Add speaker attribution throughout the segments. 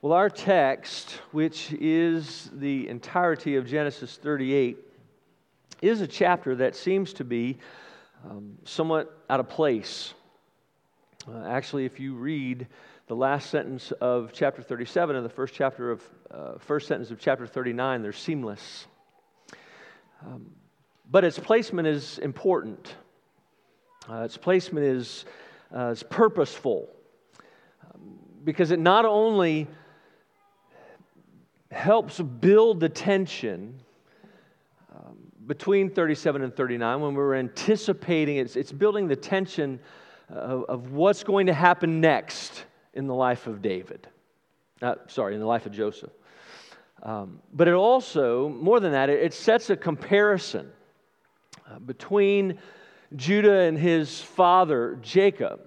Speaker 1: Well, our text, which is the entirety of Genesis 38, is a chapter that seems to be um, somewhat out of place. Uh, actually, if you read the last sentence of chapter 37 and the first chapter of uh, first sentence of chapter 39, they're seamless. Um, but its placement is important. Uh, its placement is, uh, is purposeful um, because it not only helps build the tension um, between 37 and 39 when we're anticipating it's, it's building the tension of, of, what's going to happen next in the life of David. Uh, sorry, in the life of Joseph. Um, but it also, more than that, it, it sets a comparison uh, between Judah and his father, Jacob.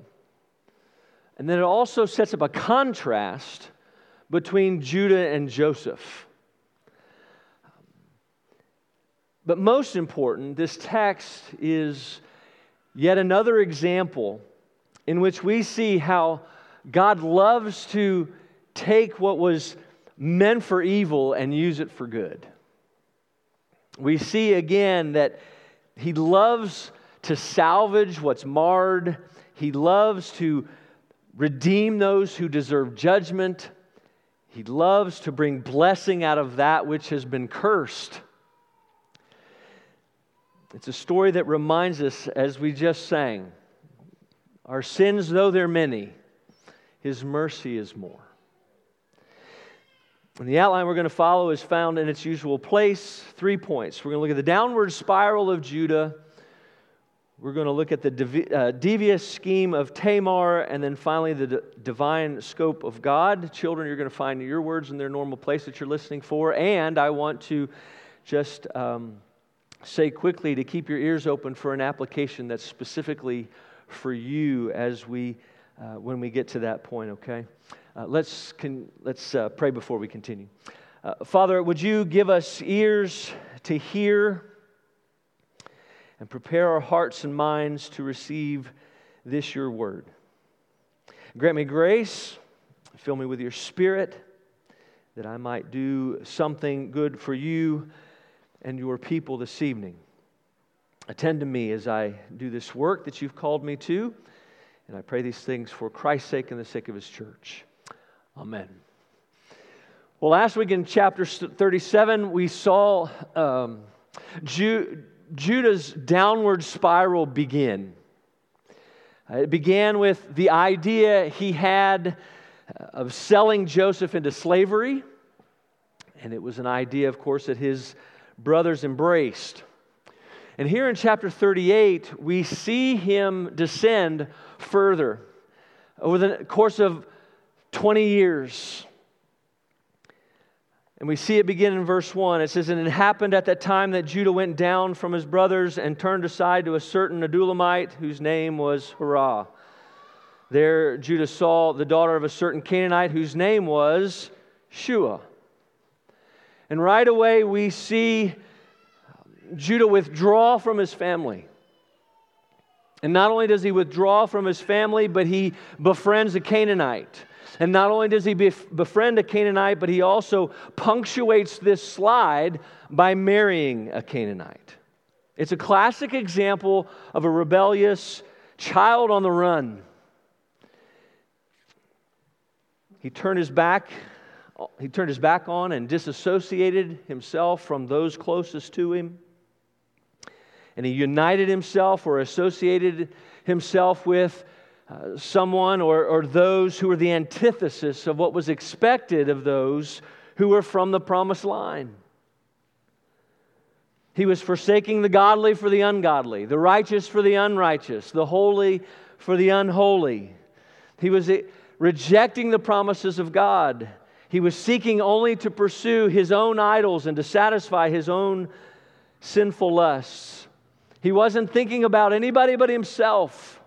Speaker 1: And then it also sets up a contrast between Judah and Joseph. But most important, this text is yet another example in which we see how God loves to take what was meant for evil and use it for good. We see again that He loves to salvage what's marred, He loves to redeem those who deserve judgment. He loves to bring blessing out of that which has been cursed. It's a story that reminds us, as we just sang, our sins, though they're many, His mercy is more. And the outline we're going to follow is found in its usual place. Three points. We're going to look at the downward spiral of Judah we're going to look at the uh, devious scheme of Tamar and then finally the divine scope of God. Children, you're going to find your words in their normal place that you're listening for. And I want to just um, say quickly to keep your ears open for an application that's specifically for you as we, uh, when we get to that point, okay? Uh, let's con- let's uh, pray before we continue. Uh, Father, would you give us ears to hear? And prepare our hearts and minds to receive this your word. Grant me grace, fill me with your spirit, that I might do something good for you and your people this evening. Attend to me as I do this work that you've called me to, and I pray these things for Christ's sake and the sake of his church. Amen. Well, last week in chapter 37, we saw um, Jude. Judah's downward spiral begin. Uh, it began with the idea he had uh, of selling Joseph into slavery, and it was an idea, of course, that his brothers embraced. And here in chapter 38, we see him descend further. Over the course of 20 years, and we see it begin in verse 1. It says, And it happened at that time that Judah went down from his brothers and turned aside to a certain Adullamite whose name was Hirah. There Judah saw the daughter of a certain Canaanite whose name was Shua. And right away we see Judah withdraw from his family. And not only does he withdraw from his family, but he befriends a Canaanite. And not only does he befriend a Canaanite, but he also punctuates this slide by marrying a Canaanite. It's a classic example of a rebellious child on the run. He turned his back he turned his back on and disassociated himself from those closest to him. And he united himself or associated himself with uh, someone or, or those who were the antithesis of what was expected of those who were from the promised line. He was forsaking the godly for the ungodly, the righteous for the unrighteous, the holy for the unholy. He was rejecting the promises of God. He was seeking only to pursue his own idols and to satisfy his own sinful lusts. He wasn't thinking about anybody but himself.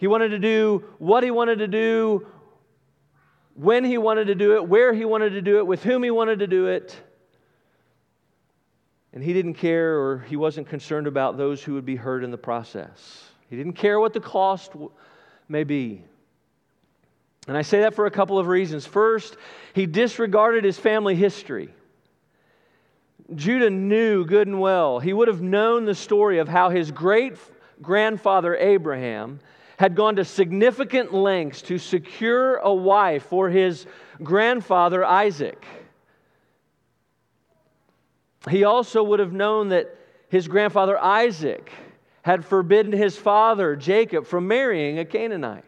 Speaker 1: He wanted to do what he wanted to do, when he wanted to do it, where he wanted to do it, with whom he wanted to do it. And he didn't care or he wasn't concerned about those who would be hurt in the process. He didn't care what the cost may be. And I say that for a couple of reasons. First, he disregarded his family history. Judah knew good and well. He would have known the story of how his great grandfather Abraham had gone to significant lengths to secure a wife for his grandfather Isaac. He also would have known that his grandfather Isaac had forbidden his father Jacob from marrying a Canaanite.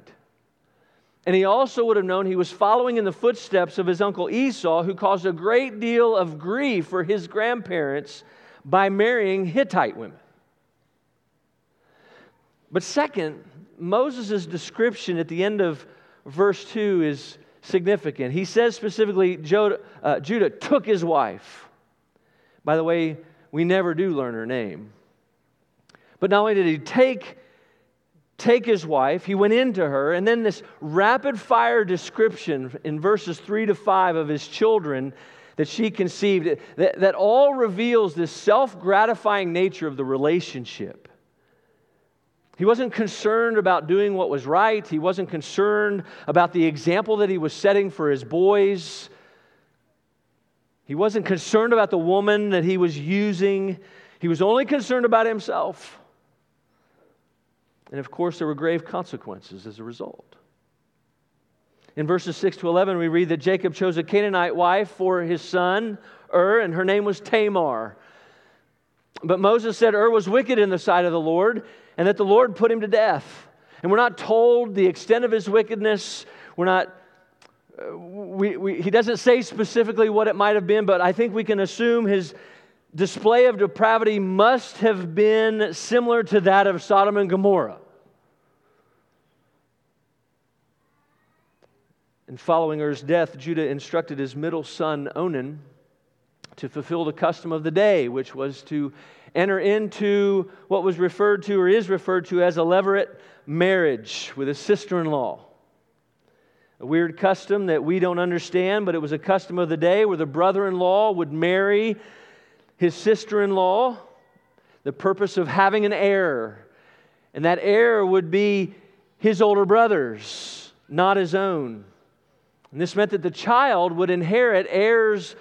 Speaker 1: And he also would have known he was following in the footsteps of his uncle Esau, who caused a great deal of grief for his grandparents by marrying Hittite women. But second, Moses' description at the end of verse 2 is significant. He says specifically, Judah, Judah took his wife. By the way, we never do learn her name. But not only did he take take his wife. He went into her, and then this rapid fire description in verses 3 to 5 of his children that she conceived, that, that all reveals this self gratifying nature of the relationship. He wasn't concerned about doing what was right. He wasn't concerned about the example that he was setting for his boys. He wasn't concerned about the woman that he was using. He was only concerned about himself. And of course, there were grave consequences as a result. In verses 6 to 11, we read that Jacob chose a Canaanite wife for his son, Ur, and her name was Tamar. But Moses said Ur was wicked in the sight of the Lord, and that the Lord put him to death. And we're not told the extent of his wickedness. We're not, uh, we, we, he doesn't say specifically what it might have been, but I think we can assume his, display of depravity must have been similar to that of Sodom and Gomorrah. And following Er's death, Judah instructed his middle son Onan to fulfill the custom of the day, which was to enter into what was referred to or is referred to as a levirate marriage with a sister in law. A weird custom that we don't understand, but it was a custom of the day where the brother in law would marry his sister in law, the purpose of having an heir. And that heir would be his older brother's, not his own. And this meant that the child would inherit Er's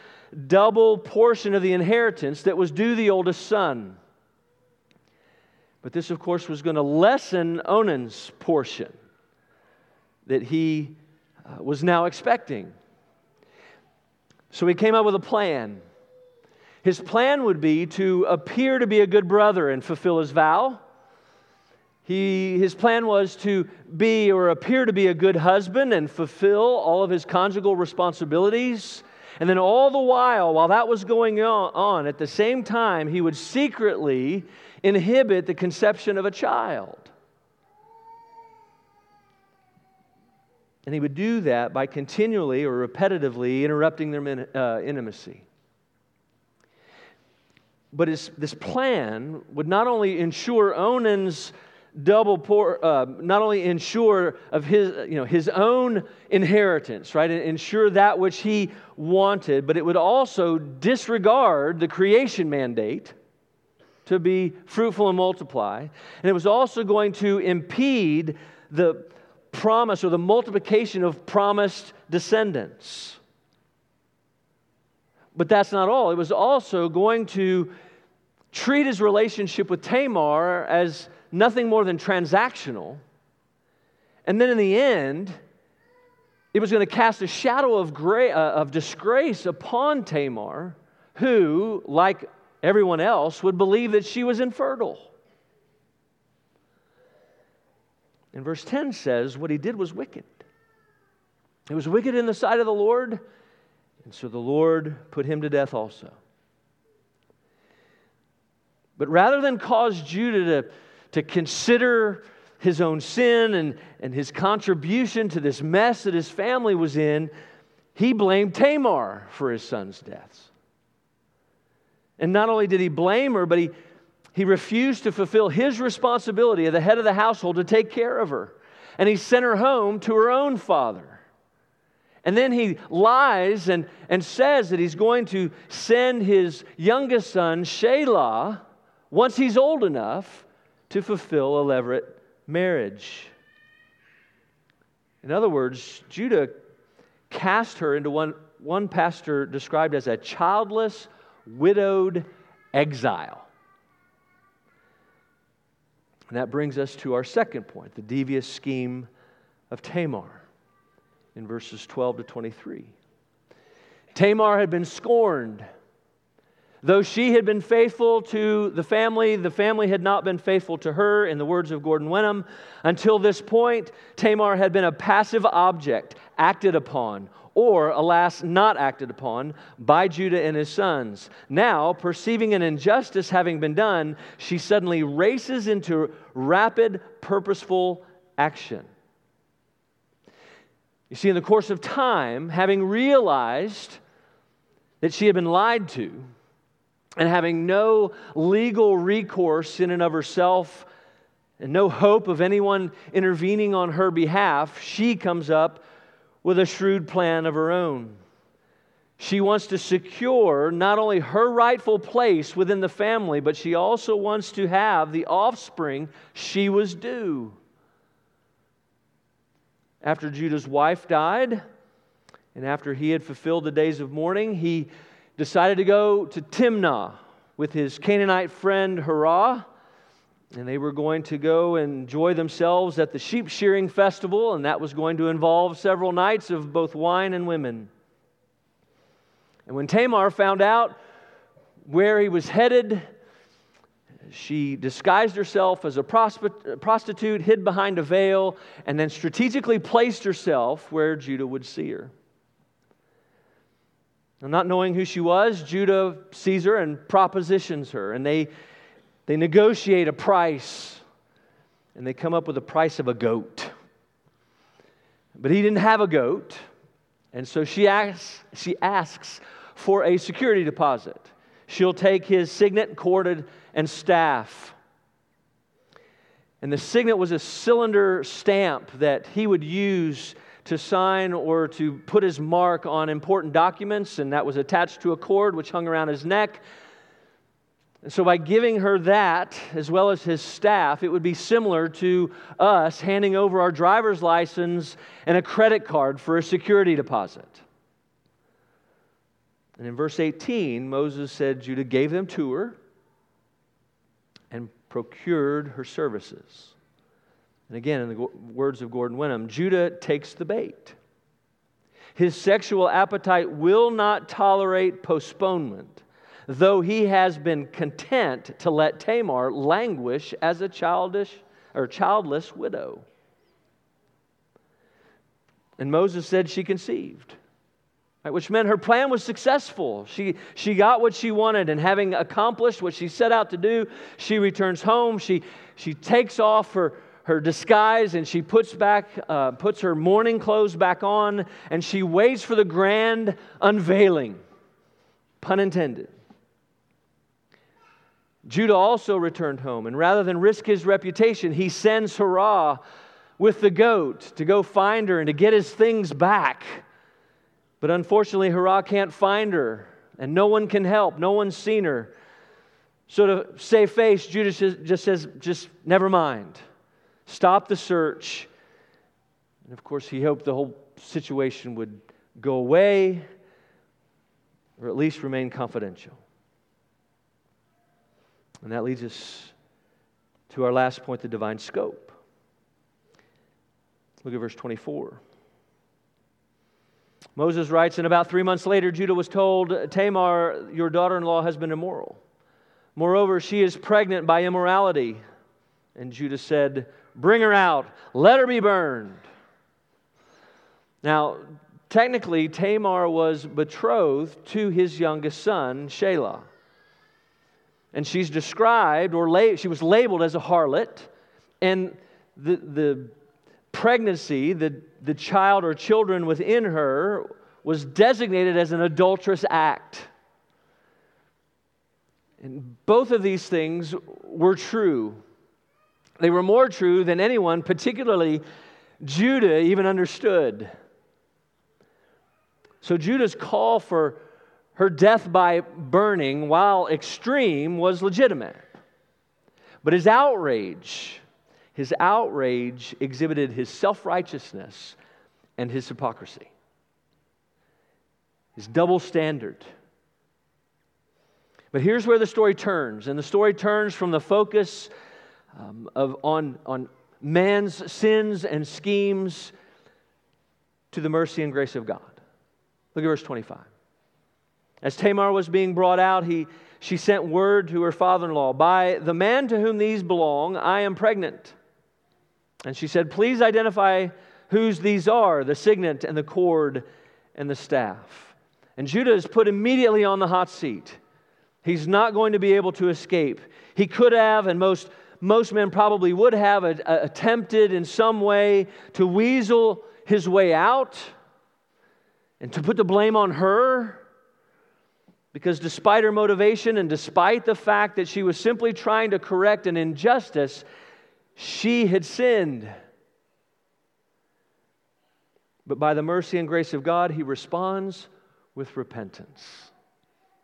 Speaker 1: double portion of the inheritance that was due the oldest son. But this, of course, was going to lessen Onan's portion that he uh, was now expecting. So he came up with a plan. His plan would be to appear to be a good brother and fulfill his vow. He, his plan was to be or appear to be a good husband and fulfill all of his conjugal responsibilities. And then, all the while, while that was going on, at the same time, he would secretly inhibit the conception of a child. And he would do that by continually or repetitively interrupting their uh, intimacy. But his, this plan would not only ensure Onan's double poor, uh, not only ensure of his, you know, his own inheritance, right, and ensure that which he wanted, but it would also disregard the creation mandate to be fruitful and multiply. And it was also going to impede the promise or the multiplication of promised descendants. But that's not all. It was also going to treat his relationship with Tamar as nothing more than transactional. And then in the end, it was going to cast a shadow of, gray, uh, of disgrace upon Tamar, who, like everyone else, would believe that she was infertile. And verse 10 says, What he did was wicked. It was wicked in the sight of the Lord and so the Lord put him to death also. But rather than cause Judah to, to consider his own sin and, and his contribution to this mess that his family was in, he blamed Tamar for his son's deaths. And not only did he blame her, but he, he refused to fulfill his responsibility as the head of the household to take care of her. And he sent her home to her own father. And then he lies and, and says that he's going to send his youngest son, Shelah, once he's old enough, to fulfill a levirate marriage. In other words, Judah cast her into one, one pastor described as a childless, widowed exile. And that brings us to our second point the devious scheme of Tamar in verses 12 to 23. Tamar had been scorned. Though she had been faithful to the family, the family had not been faithful to her, in the words of Gordon Wenham. Until this point, Tamar had been a passive object, acted upon, or, alas, not acted upon by Judah and his sons. Now, perceiving an injustice having been done, she suddenly races into rapid, purposeful action. You see, in the course of time, having realized that she had been lied to, and having no legal recourse in and of herself and no hope of anyone intervening on her behalf, she comes up with a shrewd plan of her own. She wants to secure not only her rightful place within the family, but she also wants to have the offspring she was due. After Judah's wife died, and after he had fulfilled the days of mourning, he decided to go to Timnah with his Canaanite friend Hirah. And they were going to go and enjoy themselves at the sheep shearing festival, and that was going to involve several nights of both wine and women. And when Tamar found out where he was headed, she disguised herself as a prostitute, hid behind a veil, and then strategically placed herself where Judah would see her. And not knowing who she was, Judah sees her and propositions her, and they, they negotiate a price, and they come up with the price of a goat. But he didn't have a goat, and so she asks, she asks for a security deposit. She'll take his signet, corded, and staff. And the signet was a cylinder stamp that he would use to sign or to put his mark on important documents, and that was attached to a cord which hung around his neck. And so, by giving her that, as well as his staff, it would be similar to us handing over our driver's license and a credit card for a security deposit. And in verse 18, Moses said Judah gave them to her and procured her services. And again, in the words of Gordon Wenham, Judah takes the bait. His sexual appetite will not tolerate postponement, though he has been content to let Tamar languish as a childish or childless widow. And Moses said she conceived. Right, which meant her plan was successful. She, she got what she wanted, and having accomplished what she set out to do, she returns home. She, she takes off her, her disguise and she puts back uh, puts her mourning clothes back on and she waits for the grand unveiling. Pun intended. Judah also returned home and rather than risk his reputation he sends Hirah with the goat to go find her and to get his things back. But unfortunately Hirah can't find her and no one can help. No one's seen her. So to save face judah just says just never mind stop the search. And of course, he hoped the whole situation would go away or at least remain confidential. And that leads us to our last point the divine scope. Look at verse 24. Moses writes, and about three months later, Judah was told, Tamar, your daughter in law, has been immoral. Moreover, she is pregnant by immorality. And Judah said, Bring her out. Let her be burned. Now, technically, Tamar was betrothed to his youngest son, Shelah. And she's described, or she was labeled as a harlot. And the, the pregnancy, the, the child or children within her, was designated as an adulterous act. And both of these things were true. They were more true than anyone, particularly Judah, even understood. So Judah's call for her death by burning, while extreme, was legitimate. But his outrage, his outrage exhibited his self righteousness and his hypocrisy, his double standard. But here's where the story turns, and the story turns from the focus um, of, on, on man's sins and schemes to the mercy and grace of God. Look at verse 25. As Tamar was being brought out, he, she sent word to her father in law By the man to whom these belong, I am pregnant. And she said, Please identify whose these are the signet and the cord and the staff. And Judah is put immediately on the hot seat. He's not going to be able to escape. He could have, and most, most men probably would have, a, a, attempted in some way to weasel his way out and to put the blame on her. Because despite her motivation and despite the fact that she was simply trying to correct an injustice, she had sinned. But by the mercy and grace of God, he responds with repentance.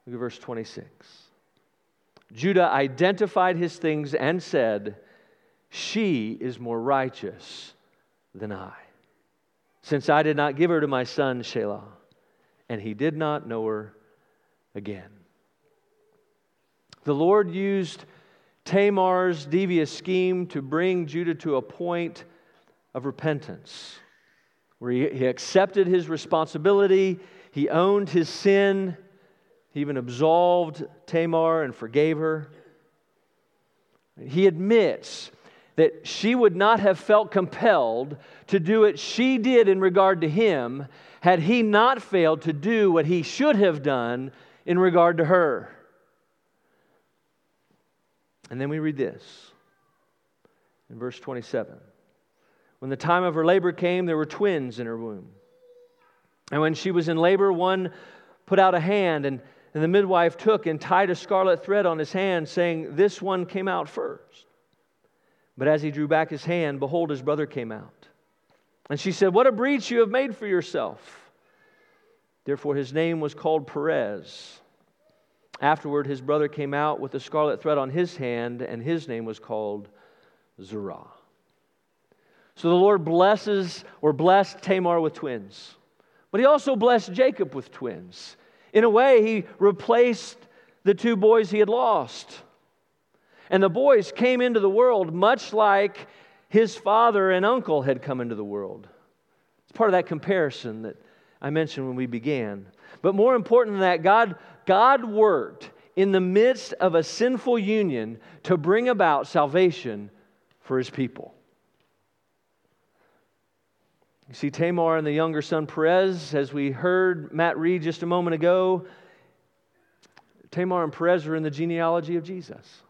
Speaker 1: Look at verse 26. Judah identified his things and said, She is more righteous than I, since I did not give her to my son Shelah, and he did not know her again. The Lord used Tamar's devious scheme to bring Judah to a point of repentance, where he, accepted his responsibility, he owned his sin, he even absolved Tamar and forgave her. He admits that she would not have felt compelled to do what she did in regard to him had he not failed to do what he should have done in regard to her. And then we read this in verse 27. When the time of her labor came, there were twins in her womb. And when she was in labor, one put out a hand, and, and the midwife took and tied a scarlet thread on his hand, saying, This one came out first. But as he drew back his hand, behold, his brother came out. And she said, What a breach you have made for yourself. Therefore, his name was called Perez. Afterward, his brother came out with a scarlet thread on his hand, and his name was called Zerah. So the Lord blesses or blessed Tamar with twins, but he also blessed Jacob with twins. In a way, he replaced the two boys he had lost. And the boys came into the world much like his father and uncle had come into the world. It's part of that comparison that I mentioned when we began. But more important than that, God God worked in the midst of a sinful union to bring about salvation for his people. You see, Tamar and the younger son Perez, as we heard Matt read just a moment ago, Tamar and Perez are in the genealogy of Jesus.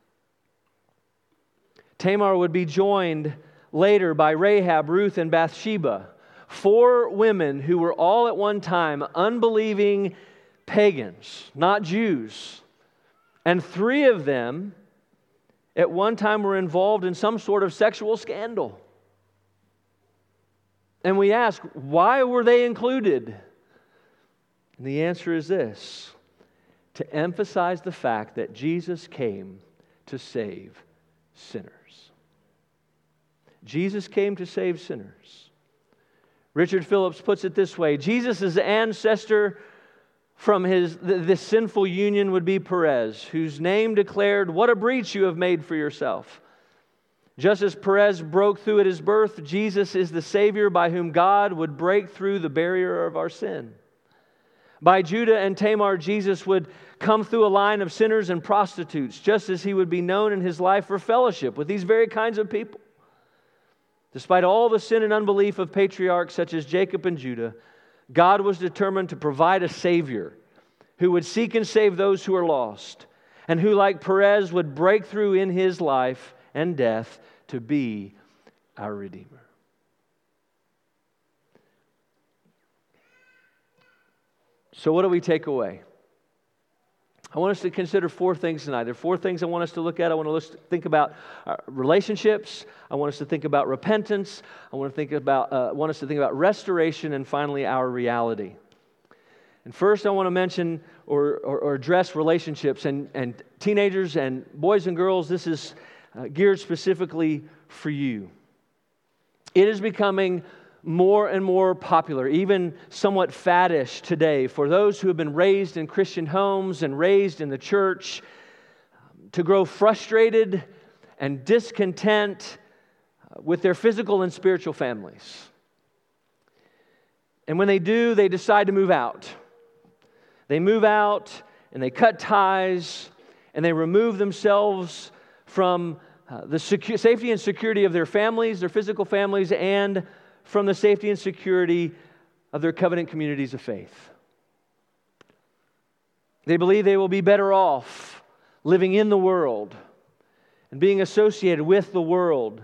Speaker 1: Tamar would be joined later by Rahab, Ruth, and Bathsheba, four women who were all at one time unbelieving pagans, not Jews. And three of them at one time were involved in some sort of sexual scandal. And we ask, why were they included? And the answer is this to emphasize the fact that Jesus came to save sinners. Jesus came to save sinners. Richard Phillips puts it this way Jesus' ancestor from his, this sinful union would be Perez, whose name declared, What a breach you have made for yourself. Just as Perez broke through at his birth, Jesus is the Savior by whom God would break through the barrier of our sin. By Judah and Tamar, Jesus would come through a line of sinners and prostitutes, just as he would be known in his life for fellowship with these very kinds of people. Despite all the sin and unbelief of patriarchs such as Jacob and Judah, God was determined to provide a Savior who would seek and save those who are lost, and who, like Perez, would break through in his life and death to be our Redeemer. So, what do we take away? I want us to consider four things tonight. There are four things I want us to look at. I want us to think about uh, relationships. I want us to think about repentance. I want to think about, uh, want us to think about restoration, and finally, our reality. And first, I want to mention or, or, or address relationships. And, and teenagers and boys and girls, this is uh, geared specifically for you. It is becoming more and more popular, even somewhat faddish today, for those who have been raised in Christian homes and raised in the church to grow frustrated and discontent with their physical and spiritual families. And when they do, they decide to move out. They move out and they cut ties and they remove themselves from uh, the secu- safety and security of their families, their physical families, and from the safety and security of their covenant communities of faith. They believe they will be better off living in the world and being associated with the world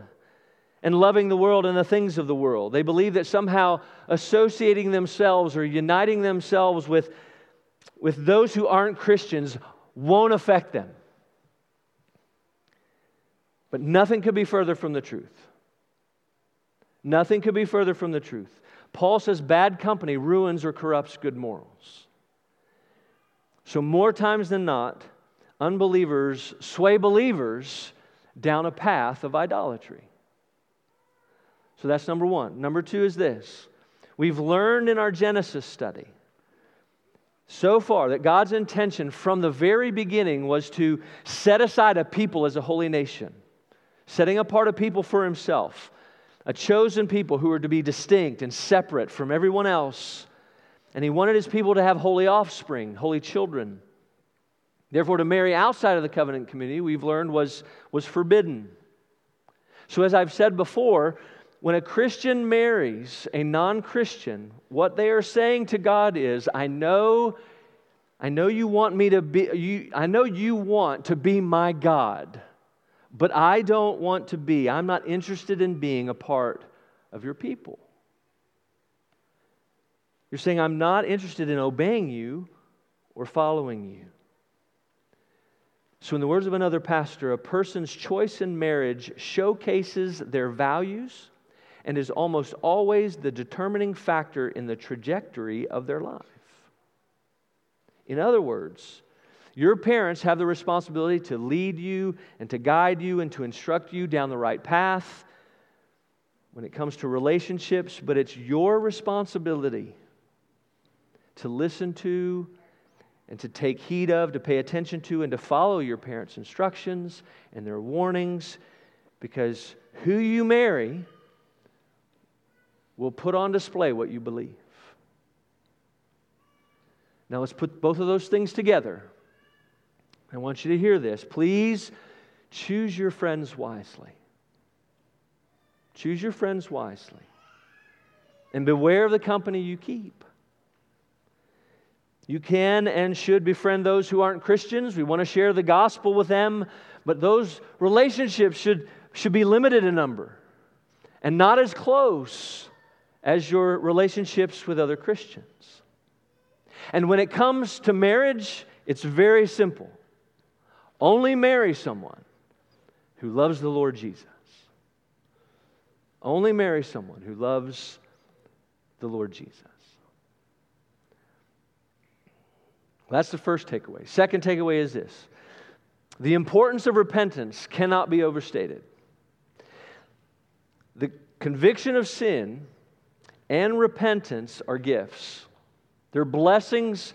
Speaker 1: and loving the world and the things of the world. They believe that somehow associating themselves or uniting themselves with, with those who aren't Christians won't affect them. But nothing could be further from the truth. Nothing could be further from the truth. Paul says bad company ruins or corrupts good morals. So, more times than not, unbelievers sway believers down a path of idolatry. So that's number one. Number two is this we've learned in our Genesis study so far that God's intention from the very beginning was to set aside a people as a holy nation, setting apart a people for himself, a chosen people who were to be distinct and separate from everyone else. And he wanted his people to have holy offspring, holy children. Therefore, to marry outside of the covenant community, we've learned was, was forbidden. So, as I've said before, when a Christian marries a non Christian, what they are saying to God is, I know, I know you want me to be, you, I know you want to be my God, but I don't want to be, I'm not interested in being a part of your people. You're saying, I'm not interested in obeying you or following you. So, in the words of another pastor, a person's choice in marriage showcases their values and is almost always the determining factor in the trajectory of their life. In other words, your parents have the responsibility to lead you and to guide you and to instruct you down the right path when it comes to relationships, but it's your responsibility to listen to and to take heed of, to pay attention to, and to follow your parents' instructions and their warnings because who you marry will put on display what you believe. Now let's put both of those things together. I want you to hear this. Please choose your friends wisely. Choose your friends wisely. And beware of the company you keep. You can and should befriend those who aren't Christians. We want to share the gospel with them, but those relationships should, should be limited in number and not as close as your relationships with other Christians. And when it comes to marriage, it's very simple. Only marry someone who loves the Lord Jesus. Only marry someone who loves the Lord Jesus. That's the first takeaway. Second takeaway is this the importance of repentance cannot be overstated. The conviction of sin and repentance are gifts, they're blessings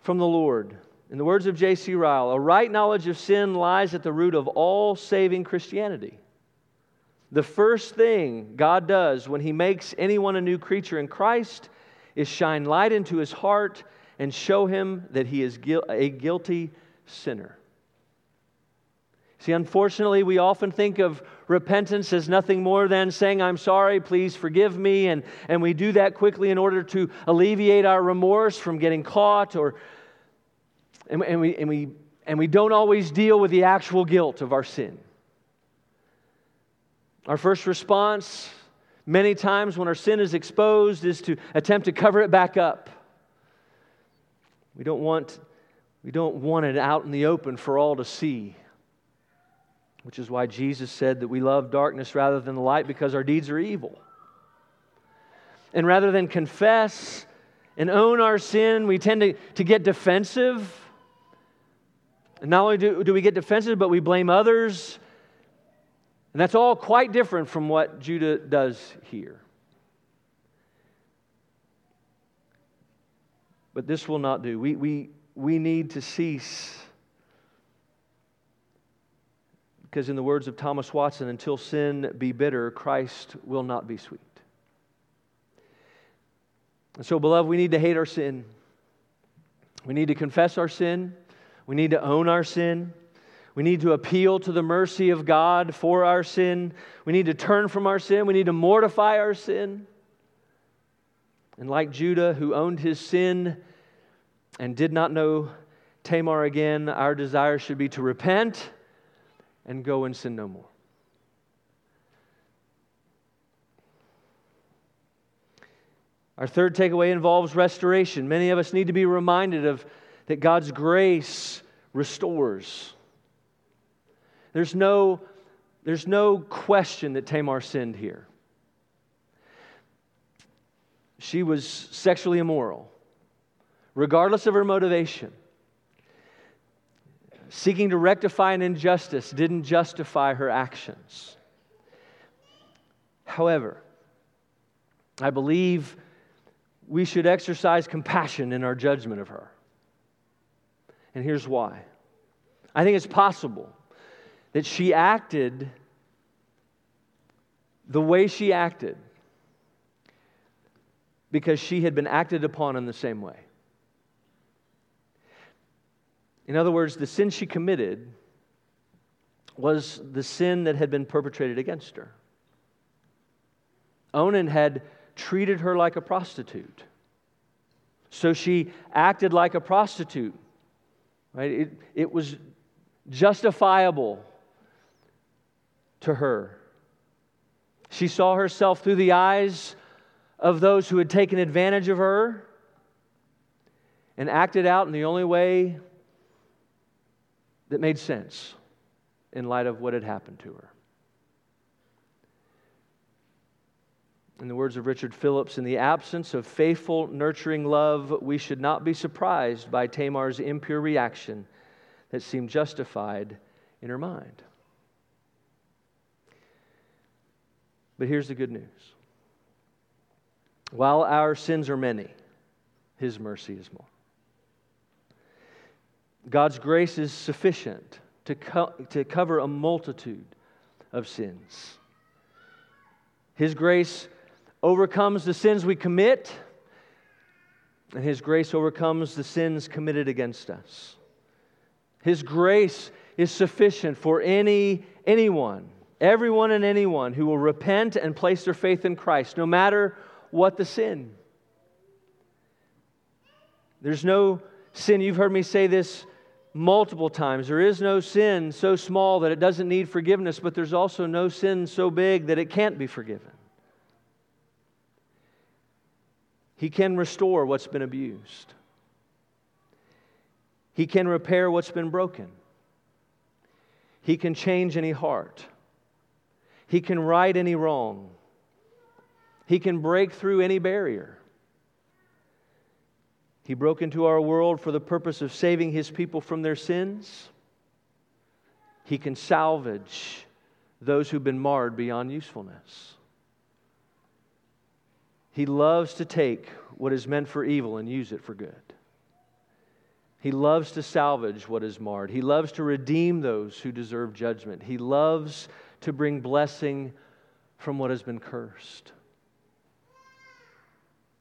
Speaker 1: from the Lord. In the words of J.C. Ryle, a right knowledge of sin lies at the root of all saving Christianity. The first thing God does when He makes anyone a new creature in Christ is shine light into his heart and show him that he is a guilty sinner. See, unfortunately, we often think of repentance as nothing more than saying, I'm sorry, please forgive me. And, and we do that quickly in order to alleviate our remorse from getting caught, or, and, and, we, and, we, and we don't always deal with the actual guilt of our sin. Our first response, many times when our sin is exposed, is to attempt to cover it back up. We don't want, we don't want it out in the open for all to see. Which is why Jesus said that we love darkness rather than the light because our deeds are evil. And rather than confess and own our sin, we tend to, to get defensive. And not only do, do we get defensive, but we blame others. And that's all quite different from what Judah does here. But this will not do. We, we, we need to cease. Because, in the words of Thomas Watson, until sin be bitter, Christ will not be sweet. And so, beloved, we need to hate our sin. We need to confess our sin. We need to own our sin. We need to appeal to the mercy of God for our sin. We need to turn from our sin. We need to mortify our sin. And like Judah, who owned his sin and did not know Tamar again, our desire should be to repent and go and sin no more. Our third takeaway involves restoration. Many of us need to be reminded of that God's grace restores. There's no, there's no question that Tamar sinned here. She was sexually immoral, regardless of her motivation. Seeking to rectify an injustice didn't justify her actions. However, I believe we should exercise compassion in our judgment of her. And here's why I think it's possible that she acted the way she acted because she had been acted upon in the same way. In other words, the sin she committed was the sin that had been perpetrated against her. Onan had treated her like a prostitute. So she acted like a prostitute. Right? It, it was justifiable to her. She saw herself through the eyes of those who had taken advantage of her and acted out in the only way that made sense in light of what had happened to her. In the words of Richard Phillips, in the absence of faithful, nurturing love, we should not be surprised by Tamar's impure reaction that seemed justified in her mind. But here's the good news while our sins are many, His mercy is more. God's grace is sufficient to, co- to cover a multitude of sins. His grace overcomes the sins we commit, and His grace overcomes the sins committed against us. His grace is sufficient for any anyone Everyone and anyone who will repent and place their faith in Christ, no matter what the sin. There's no sin, you've heard me say this multiple times. There is no sin so small that it doesn't need forgiveness, but there's also no sin so big that it can't be forgiven. He can restore what's been abused, He can repair what's been broken, He can change any heart. He can right any wrong. He can break through any barrier. He broke into our world for the purpose of saving his people from their sins. He can salvage those who've been marred beyond usefulness. He loves to take what is meant for evil and use it for good. He loves to salvage what is marred. He loves to redeem those who deserve judgment. He loves to bring blessing from what has been cursed.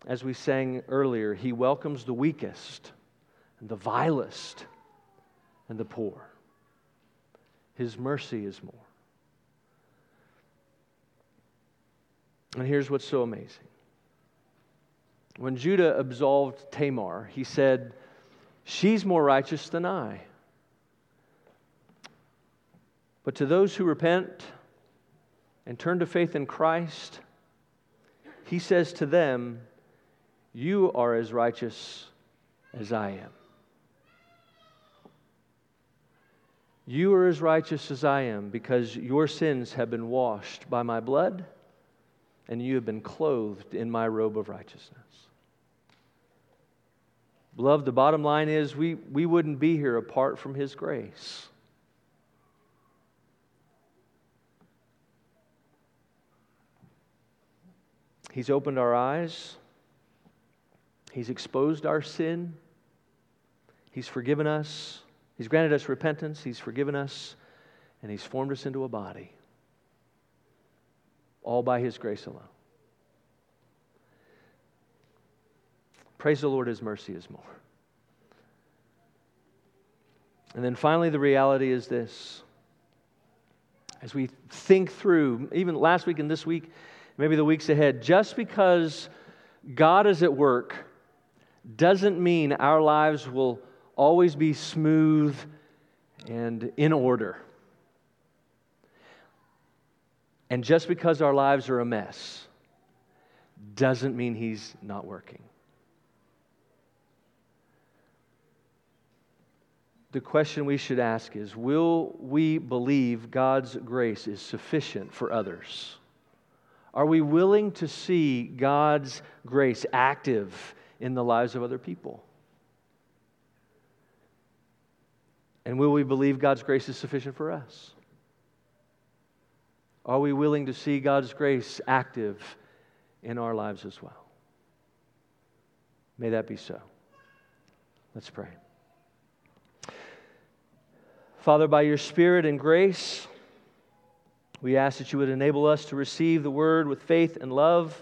Speaker 1: As we sang earlier, He welcomes the weakest and the vilest and the poor. His mercy is more. And here's what's so amazing. When Judah absolved Tamar, he said, She's more righteous than I. But to those who repent and turn to faith in Christ, he says to them, You are as righteous as I am. You are as righteous as I am because your sins have been washed by my blood and you have been clothed in my robe of righteousness. Beloved, the bottom line is we, we wouldn't be here apart from His grace. He's opened our eyes. He's exposed our sin. He's forgiven us. He's granted us repentance. He's forgiven us. And He's formed us into a body. All by His grace alone. Praise the Lord, His mercy is more. And then finally, the reality is this. As we think through, even last week and this week, maybe the weeks ahead, just because God is at work doesn't mean our lives will always be smooth and in order. And just because our lives are a mess doesn't mean He's not working. The question we should ask is Will we believe God's grace is sufficient for others? Are we willing to see God's grace active in the lives of other people? And will we believe God's grace is sufficient for us? Are we willing to see God's grace active in our lives as well? May that be so. Let's pray. Father, by your Spirit and grace, we ask that you would enable us to receive the word with faith and love,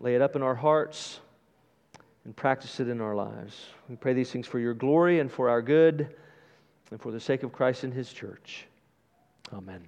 Speaker 1: lay it up in our hearts, and practice it in our lives. We pray these things for your glory and for our good and for the sake of Christ and his church. Amen.